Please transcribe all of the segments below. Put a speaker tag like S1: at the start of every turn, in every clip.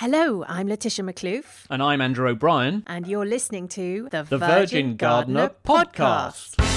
S1: Hello, I'm Laetitia Maklouf,
S2: And I'm Andrew O'Brien.
S1: and you're listening to the,
S2: The Virtual Gardener Podcast.
S1: Hello,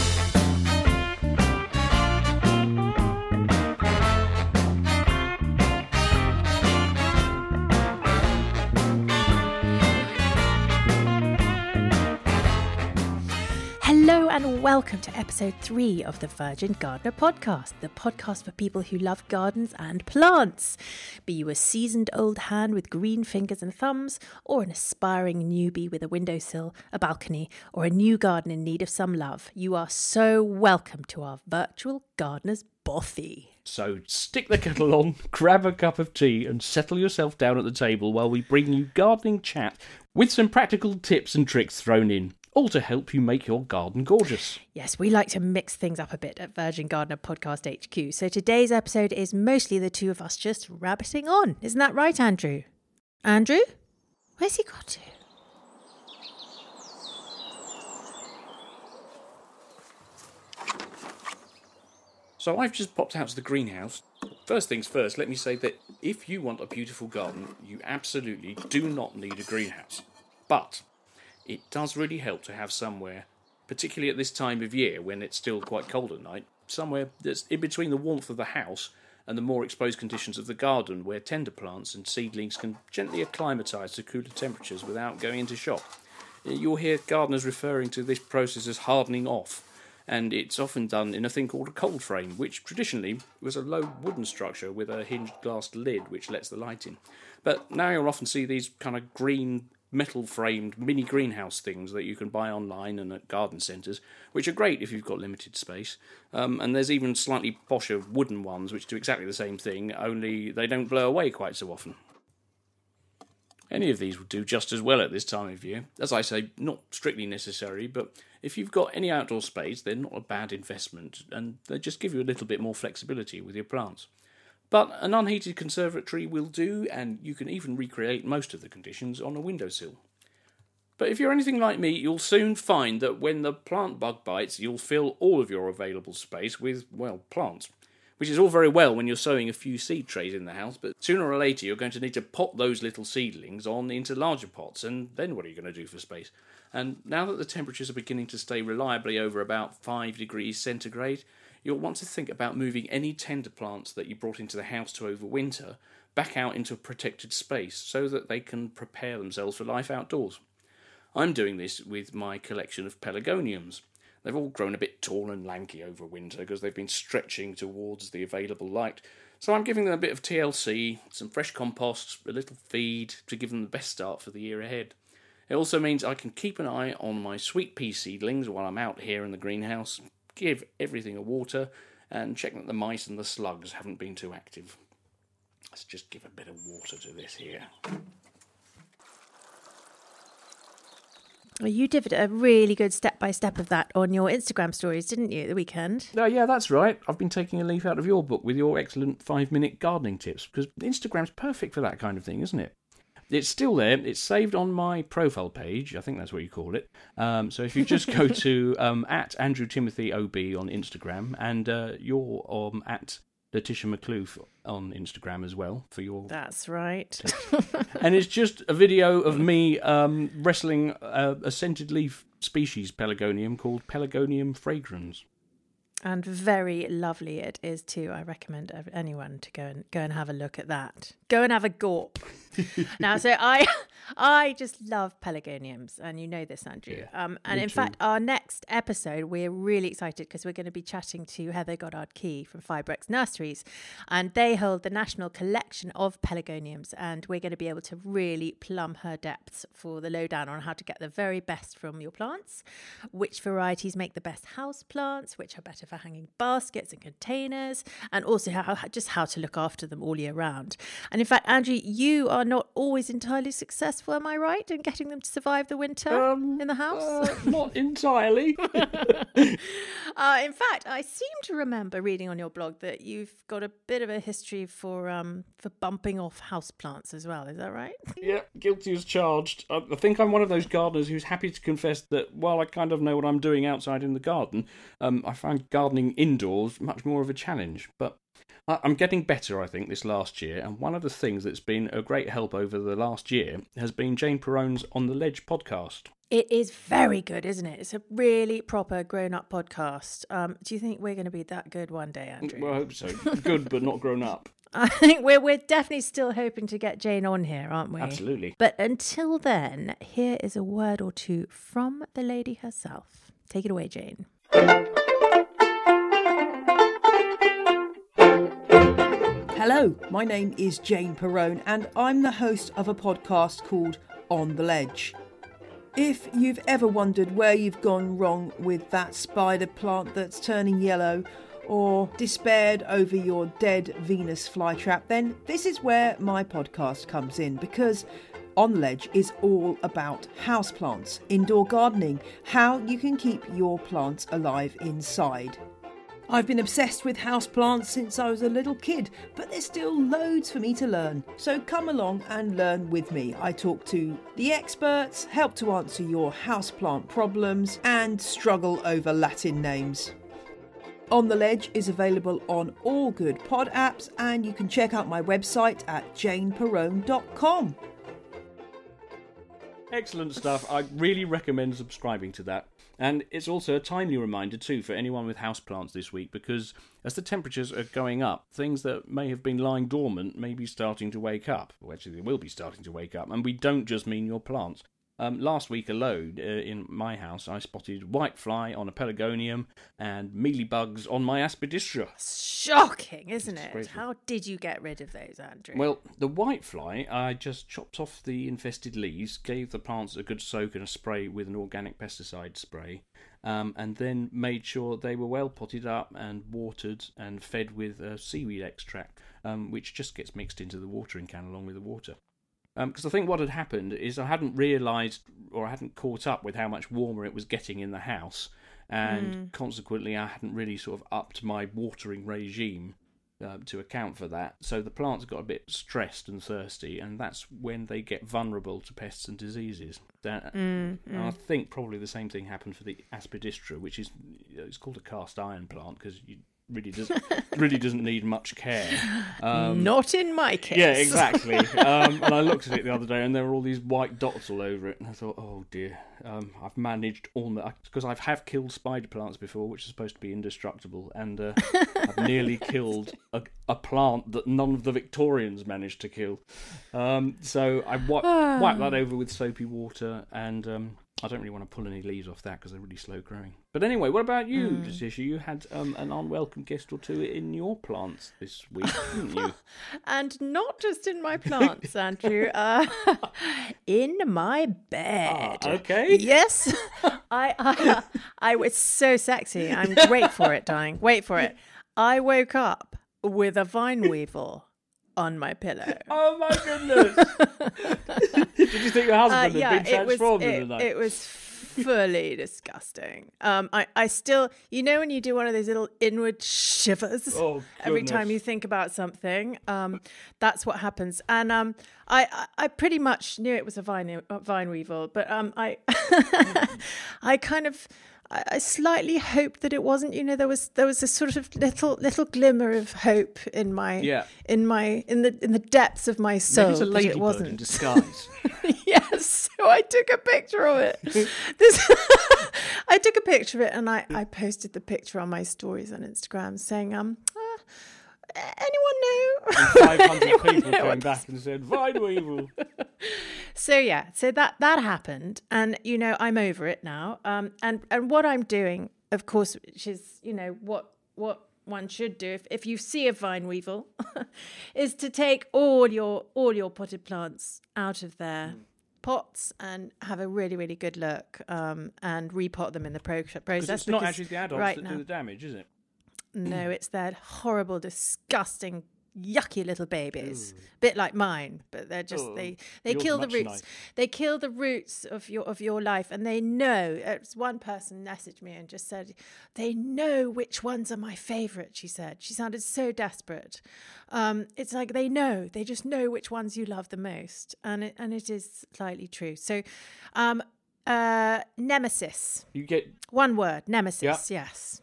S1: and welcome to episode three of the Virtual Gardener Podcast, the podcast for people who love gardens and plants. Be you a seasoned old hand with green fingers and thumbs, or an aspiring newbie with a windowsill, a balcony, or a new garden in need of some love, you are so welcome to our virtual gardener's bothy.
S2: So stick the kettle on, grab a cup of tea, and settle yourself down at the table while we bring you gardening chat with some practical tips and tricks thrown in, all to help you make your garden gorgeous.
S1: Yes, we like to mix things up a bit at Virtual Gardener Podcast HQ. So today's episode is mostly the two of us just rabbiting on. Isn't that right, Andrew? Andrew? Where's he got to?
S3: So I've just popped out to the greenhouse. First things first, let me say that if you want a beautiful garden, you absolutely do not need a greenhouse. But it does really help to have somewhere, particularly at this time of year when it's still quite cold at night, somewhere that's in between the warmth of the house and the more exposed conditions of the garden where tender plants and seedlings can gently acclimatise to cooler temperatures without going into shock. Uh, you'll hear gardeners referring to this process as hardening off and it's often done in a thing called a cold frame, which traditionally was a low wooden structure with a hinged glass lid which lets the light in. But now you'll often see these kind of green metal framed mini greenhouse things that you can buy online and at garden centres, which are great if you've got limited space. Um, and there's even slightly posher wooden ones which do exactly the same thing, only they don't blow away quite so often. Any of these will do just as well at this time of year. As I say, not strictly necessary, but if you've got any outdoor space, they're not a bad investment and they just give you a little bit more flexibility with your plants. But an unheated conservatory will do, and you can even recreate most of the conditions on a windowsill. But if you're anything like me, you'll soon find that when the plant bug bites, you'll fill all of your available space with, well, plants which is all very well when you're sowing a few seed trays in the house, but sooner or later you're going to need to pot those little seedlings on into larger pots, and then what are you going to do for space? And now that the temperatures are beginning to stay reliably over about 5 degrees centigrade, you'll want to think about moving any tender plants that you brought into the house to overwinter back out into a protected space so that they can prepare themselves for life outdoors. I'm doing this with my collection of pelargoniums. They've all grown a bit tall and lanky over winter because they've been stretching towards the available light. So I'm giving them a bit of TLC, some fresh compost, a little feed to give them the best start for the year ahead. It also means I can keep an eye on my sweet pea seedlings while I'm out here in the greenhouse, give everything a water, and check that the mice and the slugs haven't been too active. Let's just give a bit of water to this here.
S1: Well, you did a really good step by step of that on your Instagram stories, didn't you, at the weekend?
S2: Uh, yeah, that's right. I've been taking a leaf out of your book with your excellent five minute gardening tips because Instagram's perfect for that kind of thing, isn't it? It's still there. It's saved on my profile page. I think that's what you call it. Um, so if you just go to um, at Andrew Timothy OB on Instagram and uh, you're um, at Laetitia Maklouf on Instagram as well for your.
S1: That's right.
S2: and it's just a video of me um, wrestling a, a scented leaf species pelargonium called Pelargonium fragrans.
S1: And very lovely it is too. I recommend anyone to go and go and have a look at that. Go and have a gawp. now, so I, I just love pelargoniums, and you know this, Andrew. um, and in
S2: too.
S1: fact, our next episode, we're really excited because we're going to be chatting to Heather Godard Key from Fibrex Nurseries, and they hold the national collection of pelargoniums, and we're going to be able to really plumb her depths for the lowdown on how to get the very best from your plants, which varieties make the best house plants, which are better for hanging baskets and containers, and also how just how to look after them all year round. And in fact, Andrew, you are not always entirely successful, am I right, in getting them to survive the winter
S2: Um,
S1: in the house?
S2: Uh, not entirely.
S1: Uh, in fact, I seem to remember reading on your blog that you've got a bit of a history for um for bumping off houseplants as well. Is that right?
S2: yeah, guilty as charged. I, I think I'm one of those gardeners who's happy to confess that while I kind of know what I'm doing outside in the garden, um, I find gardening indoors much more of a challenge. But
S3: I'm getting better, I think, this last year, and one of the things that's been a great help over the last year has been Jane Perrone's On the Ledge podcast.
S1: It is very good, isn't it? It's a really proper grown up podcast. Um, do you think we're going to be that good one day, Andrew?
S3: Well, I hope so. Good, but not grown up.
S1: I think we're, we're definitely still hoping to get Jane on here, aren't we?
S3: Absolutely.
S1: But until then, here is a word or two from the lady herself. Take it away, Jane.
S4: Hello, my name is Jane Perrone, and I'm the host of a podcast called On the Ledge. If you've ever wondered where you've gone wrong with that spider plant that's turning yellow, or despaired over your dead Venus flytrap, then this is where my podcast comes in because On the Ledge is all about houseplants, indoor gardening, how you can keep your plants alive inside. I've been obsessed with houseplants since I was a little kid, but there's still loads for me to learn. So come along and learn with me. I talk to the experts, help to answer your houseplant problems, and struggle over Latin names. On the Ledge is available on all good pod apps, and you can check out my website at janeperrone.com.
S3: Excellent stuff. I really recommend subscribing to that. And it's also a timely reminder, too, for anyone with houseplants this week, because as the temperatures are going up, things that may have been lying dormant may be starting to wake up. Well, actually, they will be starting to wake up. And we don't just mean your plants. Um, last week alone, uh, in my house, I spotted whitefly on a pelargonium and mealybugs on my aspidistra.
S1: Shocking, isn't it?
S3: crazy.
S1: How did you get rid of those, Andrew?
S3: Well, the whitefly, I just chopped off the infested leaves, gave the plants a good soak and a spray with an organic pesticide spray, um, and then made sure they were well potted up and watered and fed with a seaweed extract, um, which just gets mixed into the watering can along with the water. Um, because I think what had happened is I hadn't realised or I hadn't caught up with how much warmer it was getting in the house, and mm. consequently I hadn't really sort of upped my watering regime uh, to account for that. So the plants got a bit stressed and thirsty, and that's when they get vulnerable to pests and diseases. That, and I think probably the same thing happened for the aspidistra, which is it's called a cast iron plant because you really doesn't really doesn't need much care. Um,
S1: Not in my case.
S3: yeah, exactly. um, and I looked at it the other day, and there were all these white dots all over it, and I thought, oh dear, um, I've managed almost because I have killed spider plants before, which are supposed to be indestructible, and uh, I've nearly killed a, a plant that none of the Victorians managed to kill. Um, so I wi- wiped that over with soapy water, and um, I don't really want to pull any leaves off that because they're really slow growing. But anyway, what about you. Laetitia? You had um, an unwelcome guest or two in your plants this week, didn't you?
S1: And not just in my plants, Andrew. Uh, in my bed.
S3: Ah, okay.
S1: Yes. I, I I was so sexy. I'm wait for it, dying. Wait for it. I woke up with a vine weevil on my pillow.
S3: Oh my goodness! Did you think your
S1: Uh,
S3: husband
S1: yeah,
S3: had been
S1: it was
S3: transformed in
S1: it,
S3: the night?
S1: it was fully disgusting. Um, I I still, you know, when you do one of those little inward shivers
S3: Oh,
S1: every time you think about something, um, that's what happens. And um, I I- I pretty much knew it was a vine a vine weevil, but um, I I kind of. I slightly hoped that it wasn't. You know, there was there was a sort of little little glimmer of hope in my
S3: Yeah.
S1: in my in the in the depths of my soul.
S3: Maybe it's a
S1: it wasn't
S3: in disguise.
S1: yes. So I took a picture of it. This, I took a picture of it and I, I posted the picture on my stories on Instagram saying, um, uh, anyone know?
S3: Five hundred
S1: Anyone
S3: people came back and said, "Vine Weevil."
S1: So yeah, so that that happened, and you know I'm over it now. Um, and and what I'm doing, of course, which is you know what what one should do if, if you see a vine weevil, is to take all your all your potted plants out of their pots and have a really really good look um, and repot them in the pro- process.
S3: It's not actually the adults
S1: right
S3: that
S1: now,
S3: do the damage, is it?
S1: no, it's their horrible, disgusting, yucky little babies. Bit like mine, but they're just
S3: Oh,
S1: they they
S3: yours
S1: kill the roots.
S3: nicer.
S1: They kill the roots of your of your life, and they know. It's one person messaged me and just said they know which ones are my favorite. She said she sounded so desperate. Um, it's like they know. They just know which ones you love the most, and it, and it is slightly true. So, um, uh, Nemasys.
S3: You get
S1: One word, Nemasys. Yes.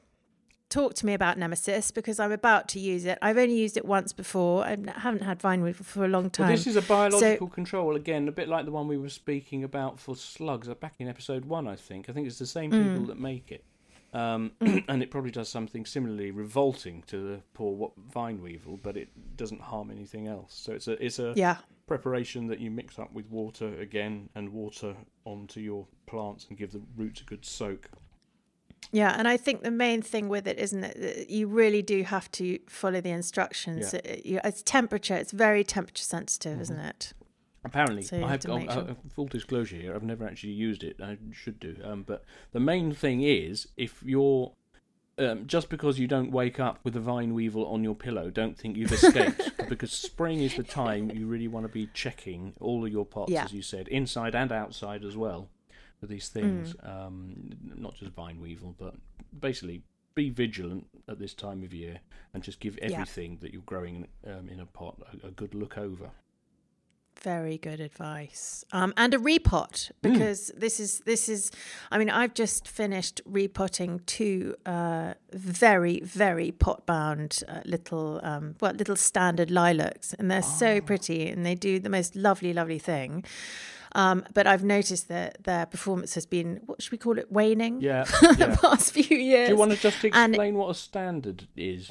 S1: Talk to me about Nemasys because I'm about to use it. I've only used it once before. I haven't had vine weevil for a long time.
S3: Well, this is a biological control again, a bit like the one we were speaking about for slugs uh, back in episode one. I think. I think it's the same people
S1: Mm.
S3: that make it, um, and it probably does something similarly revolting to the poor vine weevil, but it doesn't harm anything else. So it's a it's a
S1: yeah,
S3: preparation that you mix up with water again and water onto your plants and give the roots a good soak.
S1: Yeah, and I think the main thing with it, isn't it, that you really do have to follow the instructions.
S3: Yeah.
S1: It- you- it's temperature. It's very temperature sensitive, isn't it?
S3: Apparently,
S1: So you have to
S3: uh, full disclosure here. I've never actually used it. I should do. Um, but the main thing is, if you're um, just because you don't wake up with a vine weevil on your pillow, don't think you've escaped. because spring is the time you really want to be checking all of your pots,
S1: Yeah.
S3: as you said, inside and outside as well, with these things.
S1: Mm.
S3: Um, not just vine weevil, but basically be vigilant at this time of year and just give
S1: Yeah.
S3: everything that you're growing um, in a pot a, a good look over.
S1: Very good advice. Um, and a repot because this is this is. I mean, I've just finished repotting two uh, very very pot bound uh, little um, well little standard lilacs, and they're so pretty, and they do the most lovely lovely thing. Um, but I've noticed that their performance has been what should we call it waning
S3: Yeah.
S1: the past few years.
S3: Do you want to just
S1: And-
S3: explain what a standard is?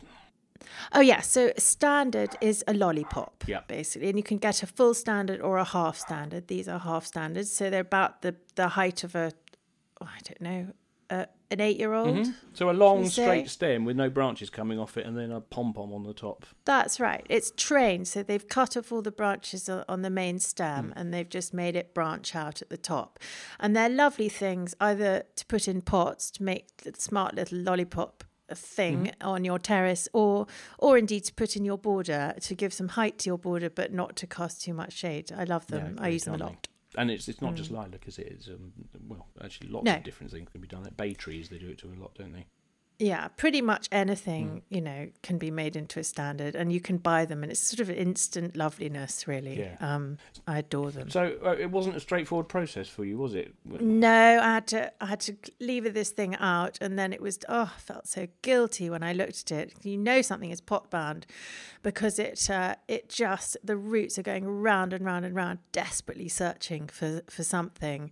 S1: Oh yeah, so standard is a lollipop,
S3: Yeah.
S1: basically, and you can get a full standard or a half standard. These are half standards, so they're about the the height of a, oh, I don't know, uh, an eight year old. Mm-hmm.
S3: So a long straight stem with no branches coming off it, and then a pom pom on the top.
S1: That's right. It's trained, so they've cut off all the branches on the main stem, mm. and they've just made it branch out at the top. And they're lovely things, either to put in pots to make the smart little lollipop a thing mm-hmm. on your terrace, or or indeed to put in your border to give some height to your border, but not to cast too much shade. I love them. I use them a lot.
S3: And it's it's not just lilac, is it? It's um, well, actually, lots
S1: No.
S3: of different things can be done. Like bay trees, they do it to a lot, don't they?
S1: Yeah, pretty much anything you know can be made into a standard, and you can buy them, and it's sort of instant loveliness, really.
S3: Yeah.
S1: Um, I adore them.
S3: So uh, it wasn't a straightforward process for you, was it?
S1: No, I had to I had to lever this thing out, and then it was oh, I felt so guilty when I looked at it. You know something is pot bound because it uh, it just the roots are going round and round and round, desperately searching for for something.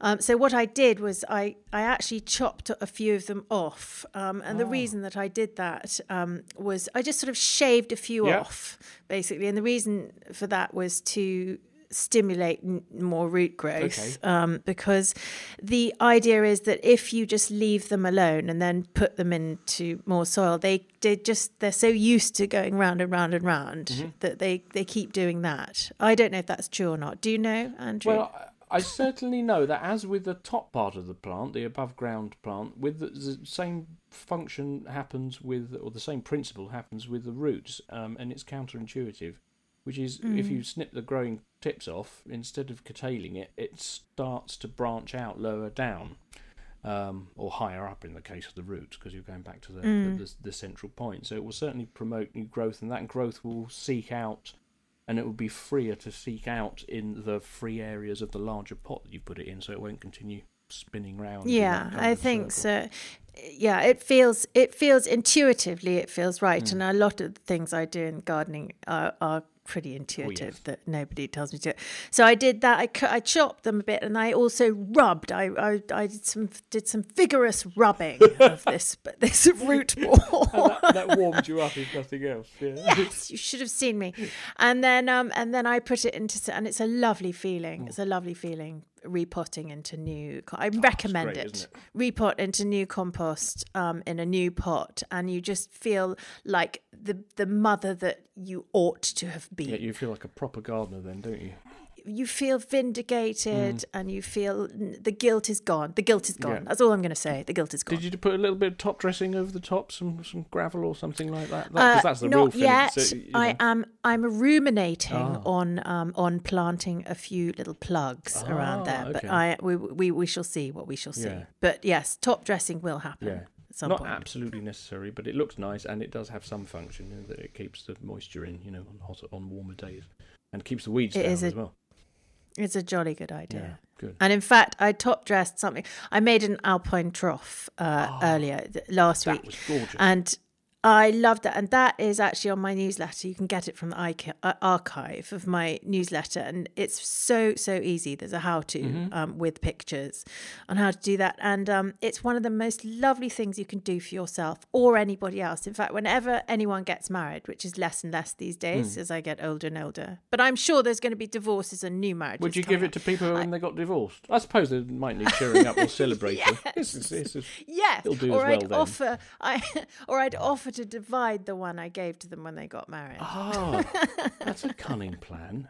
S1: Um, so what I did was I I actually chopped a few of them off, um, and the reason that I did that um, was I just sort of shaved a few
S3: Yeah.
S1: off basically, and the reason for that was to stimulate n- more root growth
S3: Okay.
S1: um, because the idea is that if you just leave them alone and then put them into more soil they they just they're so used to going round and round and round
S3: Mm-hmm.
S1: that they they keep doing that i don't know if that's true or not do you know andrew
S3: Well, I certainly know that as with the top part of the plant, the above ground plant, with the, the same function happens with, or the same principle happens with the roots, um, and it's counterintuitive, which is if you snip the growing tips off, instead of curtailing it, it starts to branch out lower down. Um, or higher up in the case of the roots, because you're going back to the, the, the, the central point. So it will certainly promote new growth, and that growth will seek out and it will be freer to seek out in the free areas of the larger pot that you put it in, so it won't continue spinning round.
S1: yeah i think
S3: circle.
S1: so yeah it feels it feels intuitively it feels right
S3: Hmm.
S1: and a lot of the things i do in gardening are, are pretty intuitive
S3: Oh, yes.
S1: that nobody tells me to so i did that I, cu- I chopped them a bit and i also rubbed i i, I did some did some vigorous rubbing of this but this root ball
S3: that, that warmed you up, if nothing else. Yeah.
S1: yes, you should have seen me. And then um and then I put it into and it's a lovely
S3: Mm.
S1: feeling. It's a lovely feeling repotting into new I recommend
S3: Oh, great,
S1: it.
S3: isn't
S1: Repot into new compost um in a new pot and you just feel like the the mother that you ought to have been.
S3: yeah, you feel like a proper gardener then, don't you?
S1: You feel vindicated and you feel the guilt is gone. The guilt is gone.
S3: Mm. Yeah.
S1: That's all I'm going to say. The guilt is gone.
S3: Did you put a little bit of top dressing over the top, some some gravel or something like that?
S1: Uh,
S3: Because that's the real
S1: not
S3: filling.
S1: yet.
S3: so, you
S1: I
S3: know.
S1: am. I'm ruminating
S3: Ah.
S1: on um, on planting a few little plugs around
S3: Ah,
S1: there, but
S3: okay.
S1: I we, we we shall see what we shall see.
S3: Yeah.
S1: But yes, top dressing will happen
S3: Yeah.
S1: at some
S3: Not
S1: point.
S3: absolutely necessary, but it looks nice and it does have some function you know, that it keeps the moisture in, you know, on hot on warmer days, and keeps the weeds
S1: It
S3: down
S1: a-
S3: as well.
S1: It's a jolly good idea.
S3: good.
S1: And in fact, I top dressed something. I made an alpine trough uh, earlier th- last
S3: That
S1: week,
S3: was gorgeous.
S1: and I loved that. And that is actually on my newsletter. You can get it from the uh, archive of my newsletter, and it's so so easy. There's a how to
S3: Mm-hmm.
S1: um, with pictures on how to do that, and um, it's one of the most lovely things you can do for yourself or anybody else. In fact, whenever anyone gets married, which is less and less these days
S3: Hmm.
S1: as I get older and older, but I'm sure there's going to be divorces and new marriages.
S3: Would you give it to people when they got divorced? I suppose they might need cheering up or celebrating. This is- this is-
S1: Yes,
S3: It'll do
S1: or
S3: as well
S1: I'd
S3: then.
S1: offer, I, or I'd offer to divide the one I gave to them when they got married.
S3: Ah, that's a cunning plan.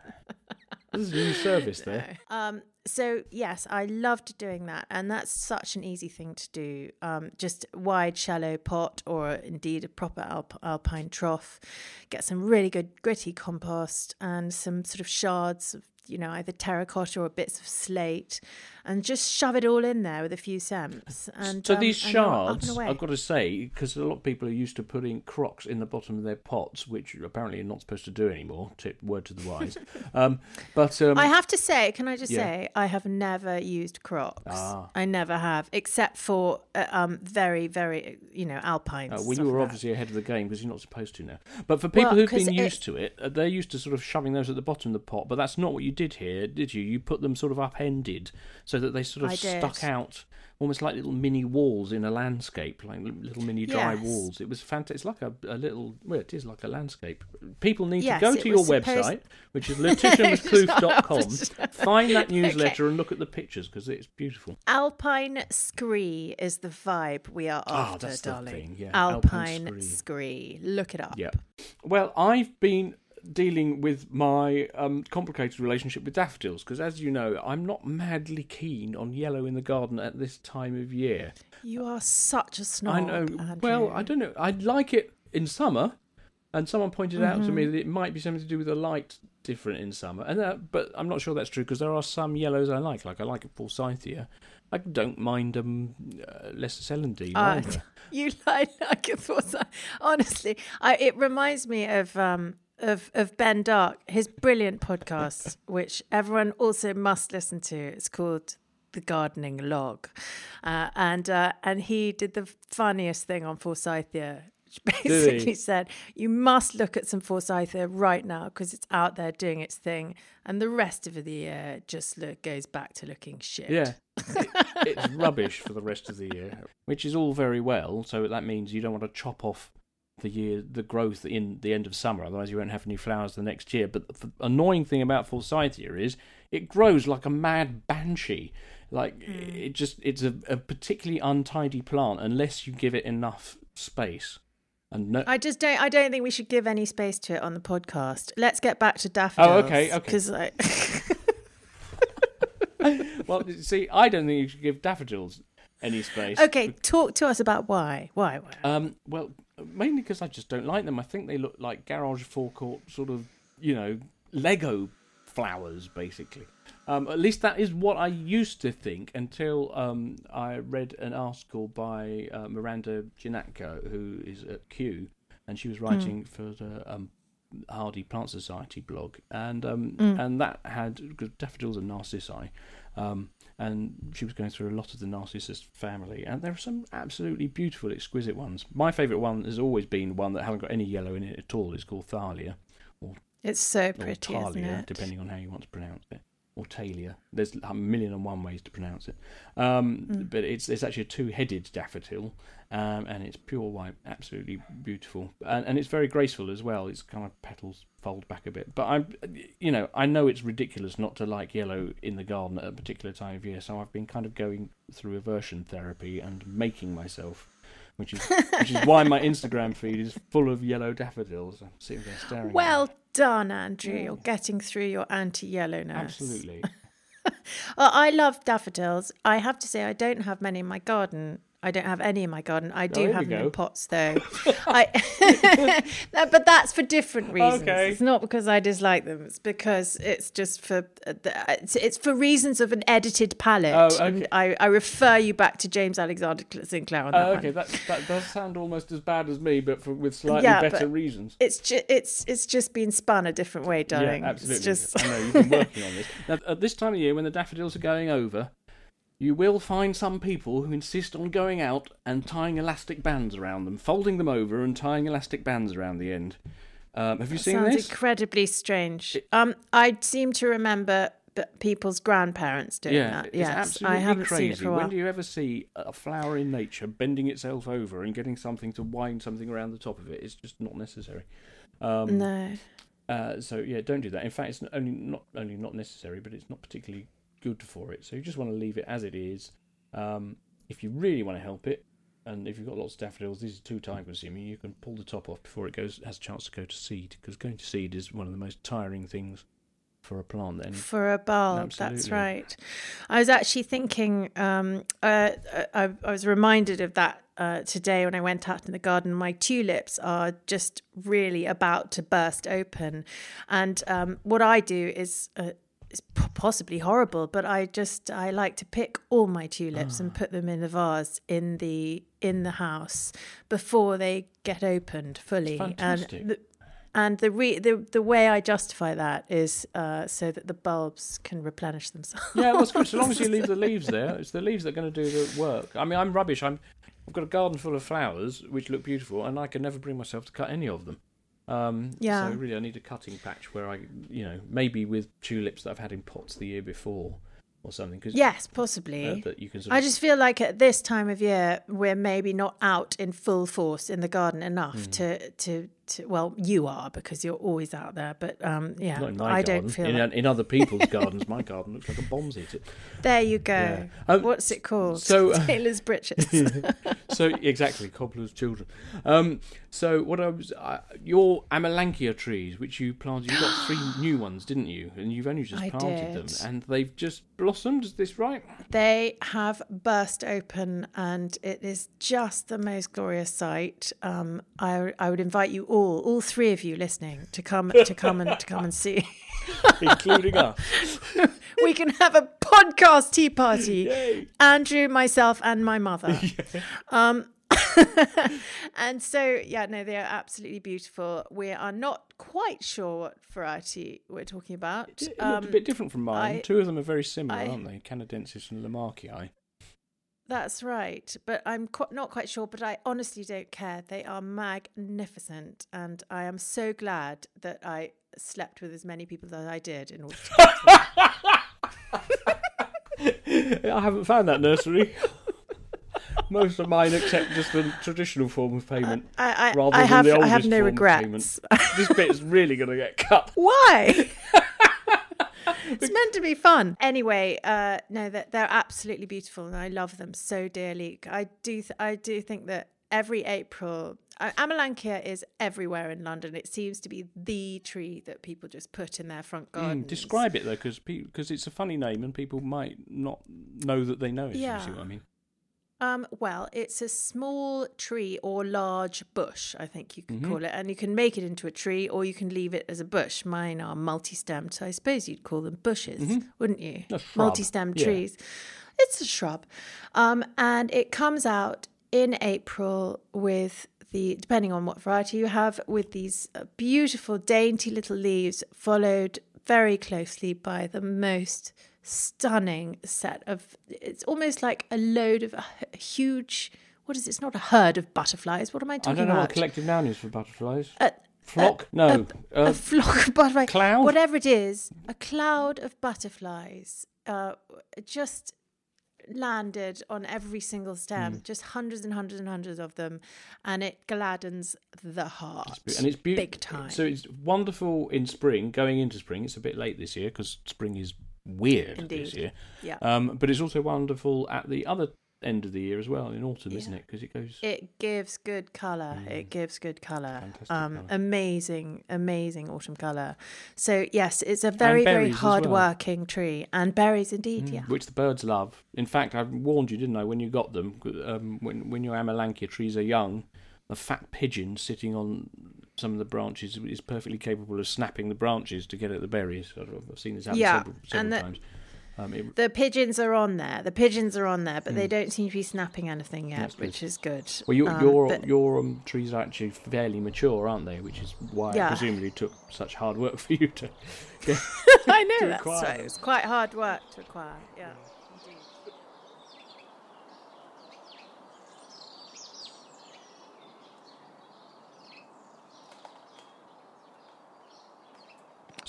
S3: This is a new service there.
S1: Um, so yes, I loved doing that, and that's such an easy thing to do. Um, just wide, shallow pot, or indeed a proper alp- alpine trough. Get some really good gritty compost and some sort of shards of you know either terracotta or bits of slate, and just shove it all in there with a few cents. And
S3: So
S1: um,
S3: these shards. I've got to say, because a lot of people are used to putting crocks in the bottom of their pots, which apparently you're not supposed to do anymore. Tip word to the wise. um, but um,
S1: I have to say, can I just
S3: Yeah.
S1: say, I have never used crocks.
S3: Ah.
S1: I never have, except for uh, um, very, very, you know, alpine.
S3: Uh,
S1: stuff
S3: well, you were
S1: like that.
S3: obviously ahead of the game because you're not supposed to now. But for people
S1: Well,
S3: who've been
S1: it-
S3: used to it, uh, they're used to sort of shoving those at the bottom of the pot. But that's not what you did here, did you? You put them sort of upended so that they sort of stuck out almost like little mini walls in a landscape, like little mini dry
S1: Yes.
S3: walls. It was fantastic. It's like a, a little, well, it is like a landscape. People need
S1: Yes,
S3: to go to your
S1: supposed-
S3: website, which is laetitiamaklouf.com, find that newsletter and look at the pictures because it's beautiful.
S1: Alpine scree is the vibe we are
S3: Ah,
S1: after,
S3: the
S1: darling.
S3: yeah,
S1: Alpine,
S3: Alpine
S1: scree. Look it up.
S3: Yeah. Well, I've been dealing with my um, complicated relationship with daffodils because, as you know, I'm not madly keen on yellow in the garden at this time of year.
S1: You are such a snob.
S3: I know.
S1: Andrew.
S3: Well, I don't know. I like it in summer, and someone pointed out to me
S1: Mm-hmm.
S3: that it might be something to do with the light different in summer, and that, but I'm not sure that's true because there are some yellows I like. Like I like a forsythia. I don't mind um, uh, Lesser Celandine
S1: Uh, you like like it was honestly I, it reminds me of um of of ben dark his brilliant podcast which everyone also must listen to it's called the gardening log uh, and uh, and he did the funniest thing on forsythia which basically said you must look at some forsythia right now because it's out there doing its thing and the rest of the year just look, goes back to looking shit
S3: Yeah. It- it's rubbish for the rest of the year, which is all very well. So that means you don't want to chop off the year, the growth in the end of summer, otherwise you won't have any flowers the next year. But the annoying thing about forsythia is it grows like a mad banshee. Like hmm. it just, it's a, a particularly untidy plant unless you give it enough space. And no,
S1: I just don't. I don't think we should give any space to it on the podcast. Let's get back to daffodils.
S3: Oh, okay, okay.
S1: Because I,
S3: well, see, I don't think you should give daffodils any space.
S1: okay, talk to us about why. Why? Why?
S3: Um, well, mainly because I just don't like them. I think they look like garage forecourt sort of, you know, Lego flowers, basically. Um, at least that is what I used to think until um, I read an article by uh, Miranda Janatka, who is at Kew, and she was writing for the um, Hardy Plant Society blog, and um, and that had daffodils and narcissi, um, and she was going through a lot of the narcissus family, and there are some absolutely beautiful, exquisite ones. My favourite one has always been one that hasn't got any yellow in it at all. It's called Thalia or
S1: It's so
S3: or
S1: pretty, isn't it?
S3: depending on how you want to pronounce it, or Talia. There's a million and one ways to pronounce it, um,
S1: Hmm.
S3: but it's it's actually a two-headed daffodil, um, and it's pure white, absolutely beautiful, and, and it's very graceful as well. Its kind of petals fold back a bit, but I, you know, I know it's ridiculous not to like yellow in the garden at a particular time of year, so I've been kind of going through aversion therapy and making myself. Which is which is why my Instagram feed is full of yellow daffodils. I'm sitting there staring. at.
S1: Well done, Andrew. You're getting through your anti-yellowness.
S3: Absolutely.
S1: Well, I love daffodils. I have to say, I don't have many in my garden. I don't have any in my garden. I do
S3: here
S1: have them in pots though. I, No, but that's for different reasons.
S3: Okay.
S1: It's not because I dislike them. It's because it's just for uh, it's, it's for reasons of an edited palette.
S3: Oh, okay.
S1: And I, I refer you back to James Alexander Sinclair on that
S3: Oh,
S1: one.
S3: okay, that that does sound almost as bad as me, but for, with slightly
S1: Yeah,
S3: better reasons.
S1: It's just it's it's just been spun a different way, darling.
S3: Yeah, absolutely.
S1: It's just
S3: I know you've been working on this. Now, at this time of year, when the daffodils are going over, you will find some people who insist on going out and tying elastic bands around them, folding them over and tying elastic bands around the end. Um, have you seen this?
S1: sounds
S3: this?
S1: incredibly strange. Um, I seem to remember people's grandparents doing
S3: yeah,
S1: that. Yes,
S3: absolutely
S1: I haven't
S3: crazy.
S1: seen it for a
S3: When do you ever see a flower in nature bending itself over and getting something to wind something around the top of it? It's just not necessary. Um,
S1: No.
S3: Uh, so yeah, don't do that. In fact, it's only not only not necessary, but it's not particularly good for it. So you just want to leave it as it is. Um, if you really want to help it, and if you've got lots of daffodils, these are too time consuming. You can pull the top off before it goes has a chance to go to seed, because going to seed is one of the most tiring things for a plant. Then
S1: For a bulb, that's right. I was actually thinking. Um, uh, I, I was reminded of that uh, today when I went out in the garden. My tulips are just really about to burst open, and um, what I do is. Uh, it's possibly horrible, but I just I like to pick all my tulips and put them in the vase in the in the house before they get opened fully.
S3: fantastic.
S1: And the, and the, re- the the way I justify that is uh, so that the bulbs can replenish themselves.
S3: yeah, well, it's good. So long as you leave the leaves there, it's the leaves that are going to do the work. I mean, I'm rubbish. I'm I've got a garden full of flowers which look beautiful, and I can never bring myself to cut any of them. Um,
S1: Yeah.
S3: So really, I need a cutting patch where I, you know, maybe with tulips that I've had in pots the year before or something. Cause,
S1: yes, possibly.
S3: uh, that you can
S1: I
S3: of,
S1: just feel like at this time of year we're maybe not out in full force in the garden enough
S3: Hmm.
S1: to, to to well you are because you're always out there but um yeah
S3: not in my
S1: I
S3: garden.
S1: don't feel
S3: in,
S1: like,
S3: in other people's gardens, my garden looks like a bomb's hit it.
S1: there you go
S3: Yeah. Um,
S1: what's it called
S3: so, uh,
S1: Taylor's Britches
S3: so exactly, cobbler's children. Um, so what I was, uh, your Amelanchier trees, which you planted, you got three new ones, didn't you? And you've only just
S1: I
S3: planted them, and they've just blossomed. Is this right?
S1: They have burst open, and it is just the most glorious sight. Um, I, I would invite you all, all three of you listening, to come to come and to come and see.
S3: Including us.
S1: we can have a podcast tea party.
S3: Yay.
S1: Andrew, myself, and my mother. Um, and so, yeah, no, they are absolutely beautiful. We are not quite sure what variety we're talking about.
S3: It looked
S1: Um,
S3: a bit different from mine.
S1: I-
S3: Two of them are very similar,
S1: I-
S3: aren't they? Canadensis and Lamarckii.
S1: That's right, but I'm qu- not quite sure. But I honestly don't care. They are magnificent, and I am so glad that I slept with as many people as I did in order to.
S3: I haven't found that nursery. Most of mine accept just the traditional form of payment.
S1: I, I,
S3: Rather
S1: I
S3: than
S1: have
S3: the
S1: I have
S3: oldest
S1: no
S3: form of
S1: regrets.
S3: this bit's really going to get cut.
S1: Why? It's meant to be fun. Anyway, uh, no, that they're absolutely beautiful, and I love them so dearly. I do, th- I do think that every April, uh, Amelanchier is everywhere in London. It seems to be the tree that people just put in their front gardens.
S3: Mm, describe it though, because because it's a funny name and people might not know that they know it.
S1: Yeah.
S3: You see what I mean?
S1: Um, well, it's a small tree or large bush, I think you could
S3: Mhm.
S1: call it, and you can make it into a tree or you can leave it as a bush. Mine are multi-stemmed, so I suppose you'd call them bushes,
S3: Mhm.
S1: wouldn't you? Multi-stemmed
S3: yeah.
S1: trees. It's a shrub, um, and it comes out in April with the depending on what variety you have, with these uh, beautiful, dainty little leaves, followed very closely by the most stunning set of it's almost like a load of a huge what is it? It's not a herd of butterflies. What am I talking about?
S3: I don't know what
S1: about?
S3: collective noun is for butterflies.
S1: A-
S3: Flock? no.
S1: a
S3: uh,
S1: flock of butterflies.
S3: cloud?
S1: Whatever it is, a cloud of butterflies uh, just landed on every single stem,
S3: Hmm.
S1: just hundreds and hundreds and hundreds of them, and it gladdens the heart.
S3: and it's beautiful.
S1: big time.
S3: So it's wonderful in spring, going into spring. It's a bit late this year because spring is weird this year.
S1: yeah.
S3: Um, but it's also wonderful at the other end of the year as well, in autumn, isn't it? Because it goes.
S1: It gives good colour. It gives good colour.
S3: Mm.
S1: Um,
S3: colour.
S1: amazing, amazing autumn colour. So yes, it's a very, very
S3: berries as well.
S1: hard-working tree, and berries indeed. Yeah.
S3: which the birds love. In fact, I warned you, didn't I, when you got them? Um, when when your Amelanchier trees are young, a fat pigeon sitting on some of the branches is perfectly capable of snapping the branches to get at the berries. I've seen this happen
S1: Yeah,
S3: several, several
S1: and the-
S3: times. Um, it,
S1: The pigeons are on there. The pigeons are on there, but they don't seem to be snapping anything yet,
S3: Hmm.
S1: Which is good.
S3: well, your
S1: Um,
S3: your
S1: but-
S3: your um, trees are actually fairly mature, aren't they? Which is why
S1: Yeah.
S3: it presumably took such hard work for you to. Get,
S1: I know
S3: to
S1: that's
S3: acquire
S1: right. It was quite hard work to acquire. Yeah.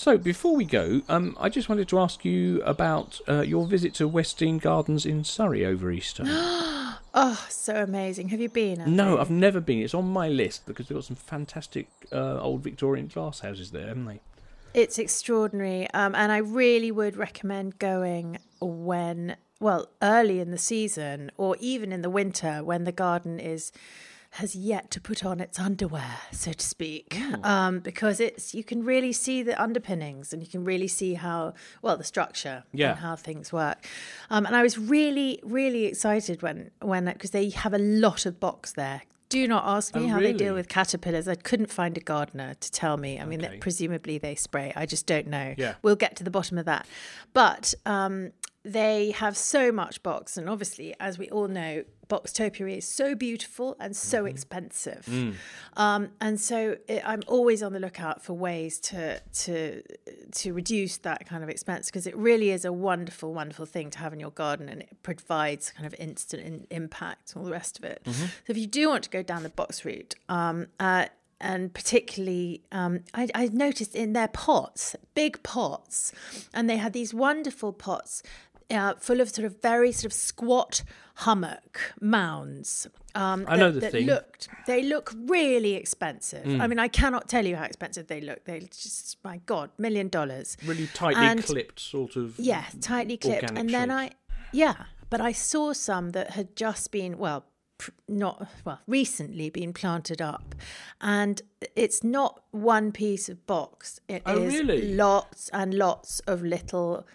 S3: So before we go, um, I just wanted to ask you about uh, your visit to West Dean Gardens in Surrey over Easter.
S1: Oh, so amazing. Have you been?
S3: No? I've never been. It's on my list because they've got some fantastic uh, old Victorian glass houses there, haven't they?
S1: It's extraordinary. Um, and I really would recommend going when, well, early in the season or even in the winter when the garden is has yet to put on its underwear, so to speak, um, because it's you can really see the underpinnings and you can really see how well the structure
S3: Yeah.
S1: and how things work. Um, and I was really, really excited when when because they have a lot of box there. Do not ask me
S3: Oh,
S1: how they deal with caterpillars. I couldn't find a gardener to tell me. I mean,
S3: Okay.
S1: presumably they spray. I just don't know.
S3: Yeah.
S1: We'll get to the bottom of that. But um, they have so much box. And obviously, as we all know, box topiary is so beautiful and so
S3: Mm-hmm.
S1: expensive.
S3: Mm.
S1: Um, and so it, I'm always on the lookout for ways to to to reduce that kind of expense because it really is a wonderful, wonderful thing to have in your garden, and it provides kind of instant in, impact, and all the rest of it. So if you do want to go down the box route, um, uh, and particularly, um, I, I noticed in their pots, big pots, and they had these wonderful pots uh, full of sort of very sort of squat hummock mounds. Um,
S3: I know
S1: that-
S3: the
S1: that
S3: thing.
S1: looked they look really expensive.
S3: Mm.
S1: I mean, I cannot tell you how expensive they look. They just, my God, million dollars.
S3: Really tightly
S1: And-
S3: clipped, sort of.
S1: Yeah, tightly clipped. And then. I, yeah, but I saw some that had just been, well, not, well, recently been planted up. And it's not one piece of box, It is
S3: Oh, really?
S1: lots and lots of little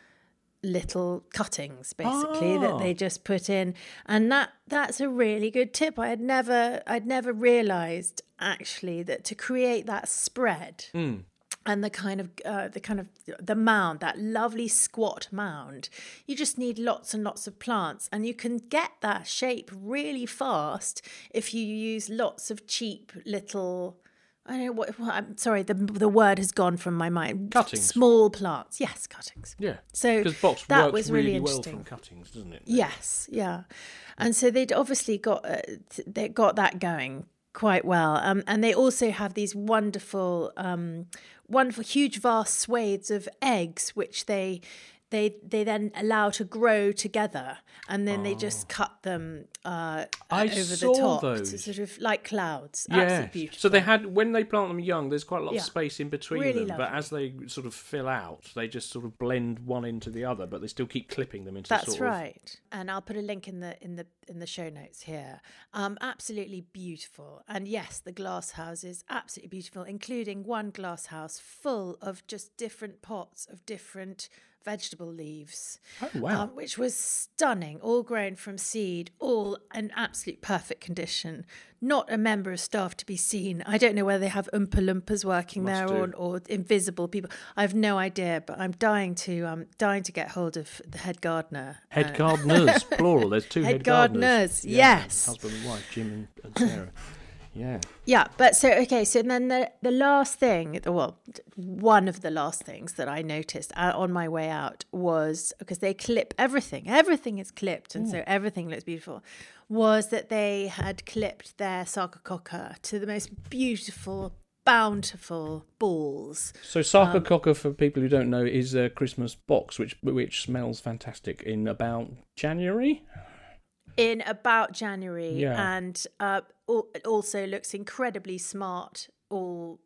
S1: little cuttings basically that
S3: Ah.
S1: they just put in and that that's a really good tip i had never i'd never realized actually that to create that spread
S3: Hmm.
S1: and the kind of uh, the kind of the mound that lovely squat mound you just need lots and lots of plants and you can get that shape really fast if you use lots of cheap little I don't know what, I'm sorry the the word has gone from my mind.
S3: Cuttings.
S1: small plants. Yes cuttings.
S3: Yeah.
S1: so
S3: Because box
S1: that
S3: works
S1: was
S3: really,
S1: really
S3: well
S1: interesting.
S3: from cuttings, doesn't it?
S1: Yes, yeah, and so they'd obviously got uh, they got that going quite well, um, and they also have these wonderful, um, wonderful, huge, vast swathes of eggs, which they they they then allow to grow together, and then they just cut them uh.
S3: I
S1: over
S3: saw
S1: the top, to
S3: those.
S1: sort of like clouds.
S3: Yeah.
S1: Absolutely beautiful.
S3: So they had when they plant them young, there's quite a lot
S1: Yeah.
S3: of space in between
S1: Really
S3: them. But as they sort of fill out, they just sort of blend one into the other, but they still keep clipping them into
S1: That's
S3: sort of
S1: right, and I'll put a link in the in the in the show notes here. Um, absolutely beautiful, and yes, the glass house is absolutely beautiful, including one glass house full of just different pots of different vegetable leaves.
S3: Oh, wow.
S1: um, which was stunning, all grown from seed, all in absolute perfect condition. Not a member of staff to be seen. I don't know whether they have Oompa Loompas working
S3: Must
S1: there or, or invisible people. I have no idea, but I'm dying to um dying to get hold of the head gardener.
S3: Head
S1: Uh,
S3: gardeners, plural. There's two
S1: Head
S3: head, gardeners.
S1: gardeners,
S3: Yeah,
S1: yes.
S3: Husband and wife, Jim and, and Sarah. yeah.
S1: Yeah, but so okay, so then the the last thing, well, one of the last things that I noticed uh, on my way out was because they clip everything, everything is clipped, and so everything looks beautiful. Was that they had clipped their sarcococca to the most beautiful, bountiful balls.
S3: So Sarcococca, for people who don't know, is a Christmas box which which smells fantastic in about January.
S1: In about January,
S3: Yeah.
S1: and uh, also looks incredibly smart. All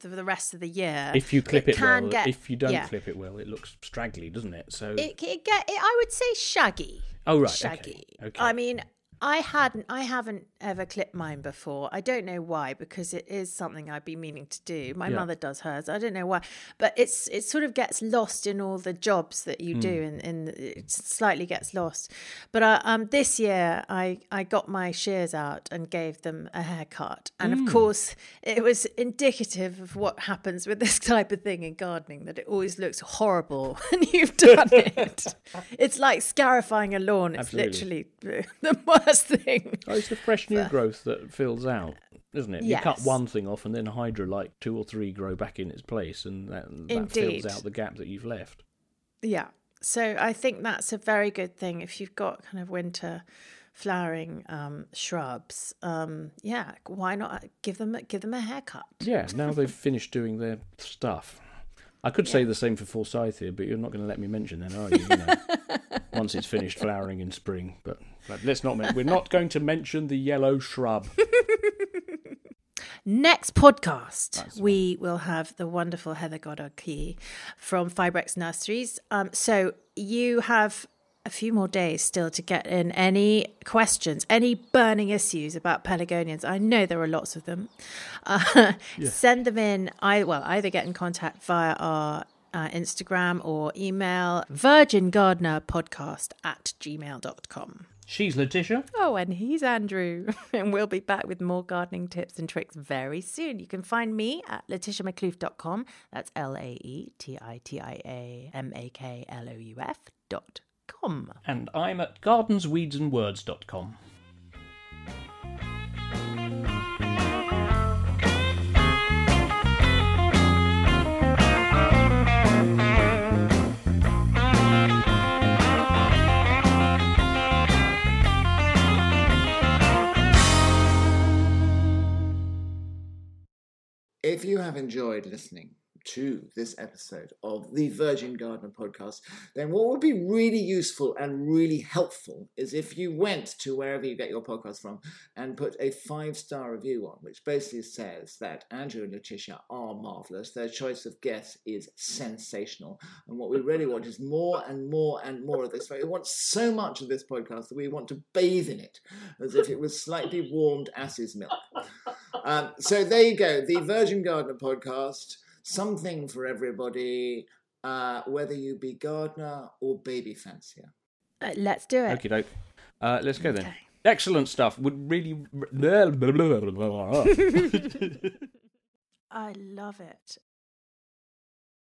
S1: the, the rest of the year.
S3: If you clip it,
S1: can
S3: well,
S1: get-
S3: if you don't
S1: yeah.
S3: clip it well, it looks straggly, doesn't it? So
S1: it, it get it, I would say shaggy.
S3: Oh, right, okay,
S1: shaggy.
S3: okay.
S1: I mean, I hadn't, I haven't ever clipped mine before. I don't know why because it is something I'd be meaning to do. My
S3: Yeah.
S1: mother does hers. I don't know why, but it's it sort of gets lost in all the jobs that you do,
S3: Hmm.
S1: and, and it slightly gets lost. But uh, um, this year I I got my shears out and gave them a haircut, and
S3: Hmm.
S1: of course it was indicative of what happens with this type of thing in gardening that it always looks horrible when you've done it. it's like scarifying a lawn. It's
S3: Absolutely.
S1: literally the worst thing.
S3: Oh, it's the fresh new growth that fills out, isn't it? You cut one thing off, and then Hydra like two or three grow back in its place, and that, that fills out the gap that you've left.
S1: Yeah. So I think that's a very good thing if you've got kind of winter flowering um, shrubs. Um, yeah, why not give them give them a haircut?
S3: Yeah, now they've finished doing their stuff. I could say the same for Forsythia, but you're not going to let me mention that, are you? you know, once it's finished flowering in spring, but, let's not. We're not going to mention the yellow shrub.
S1: Next podcast,
S3: That's
S1: we will have the wonderful Heather Godard Key from Fibrex Nurseries. Um, so you have a few more days still to get in any questions, any burning issues about pelargoniums. I know there are lots of them. Uh, Send them in. I well either get in contact via our uh, Instagram or email virtualgardenerpodcast at gmail.com.
S3: She's Laetitia.
S1: Oh, and he's Andrew. and we'll be back with more gardening tips and tricks very soon. You can find me at laetitiamaklouf.com. That's L A E T I T I A M A K L O U F dot com.
S3: And I'm at gardensweedsandwords.com.
S5: have enjoyed listening to this episode of the Virtual Gardener podcast, then what would be really useful and really helpful is if you went to wherever you get your podcast from and put a five star review on, which basically says that Andrew and Laetitia are marvelous. Their choice of guests is sensational. And what we really want is more and more and more of this. We want so much of this podcast that we want to bathe in it as if it was slightly warmed ass's milk. Um, so there you go, the Virtual Gardener podcast, something for everybody, uh, whether you be gardener or baby fancier.
S1: Uh, let's do it.
S3: Okie doke. Uh, let's go then.
S1: Okay.
S3: Excellent stuff. Would really.
S1: I love it.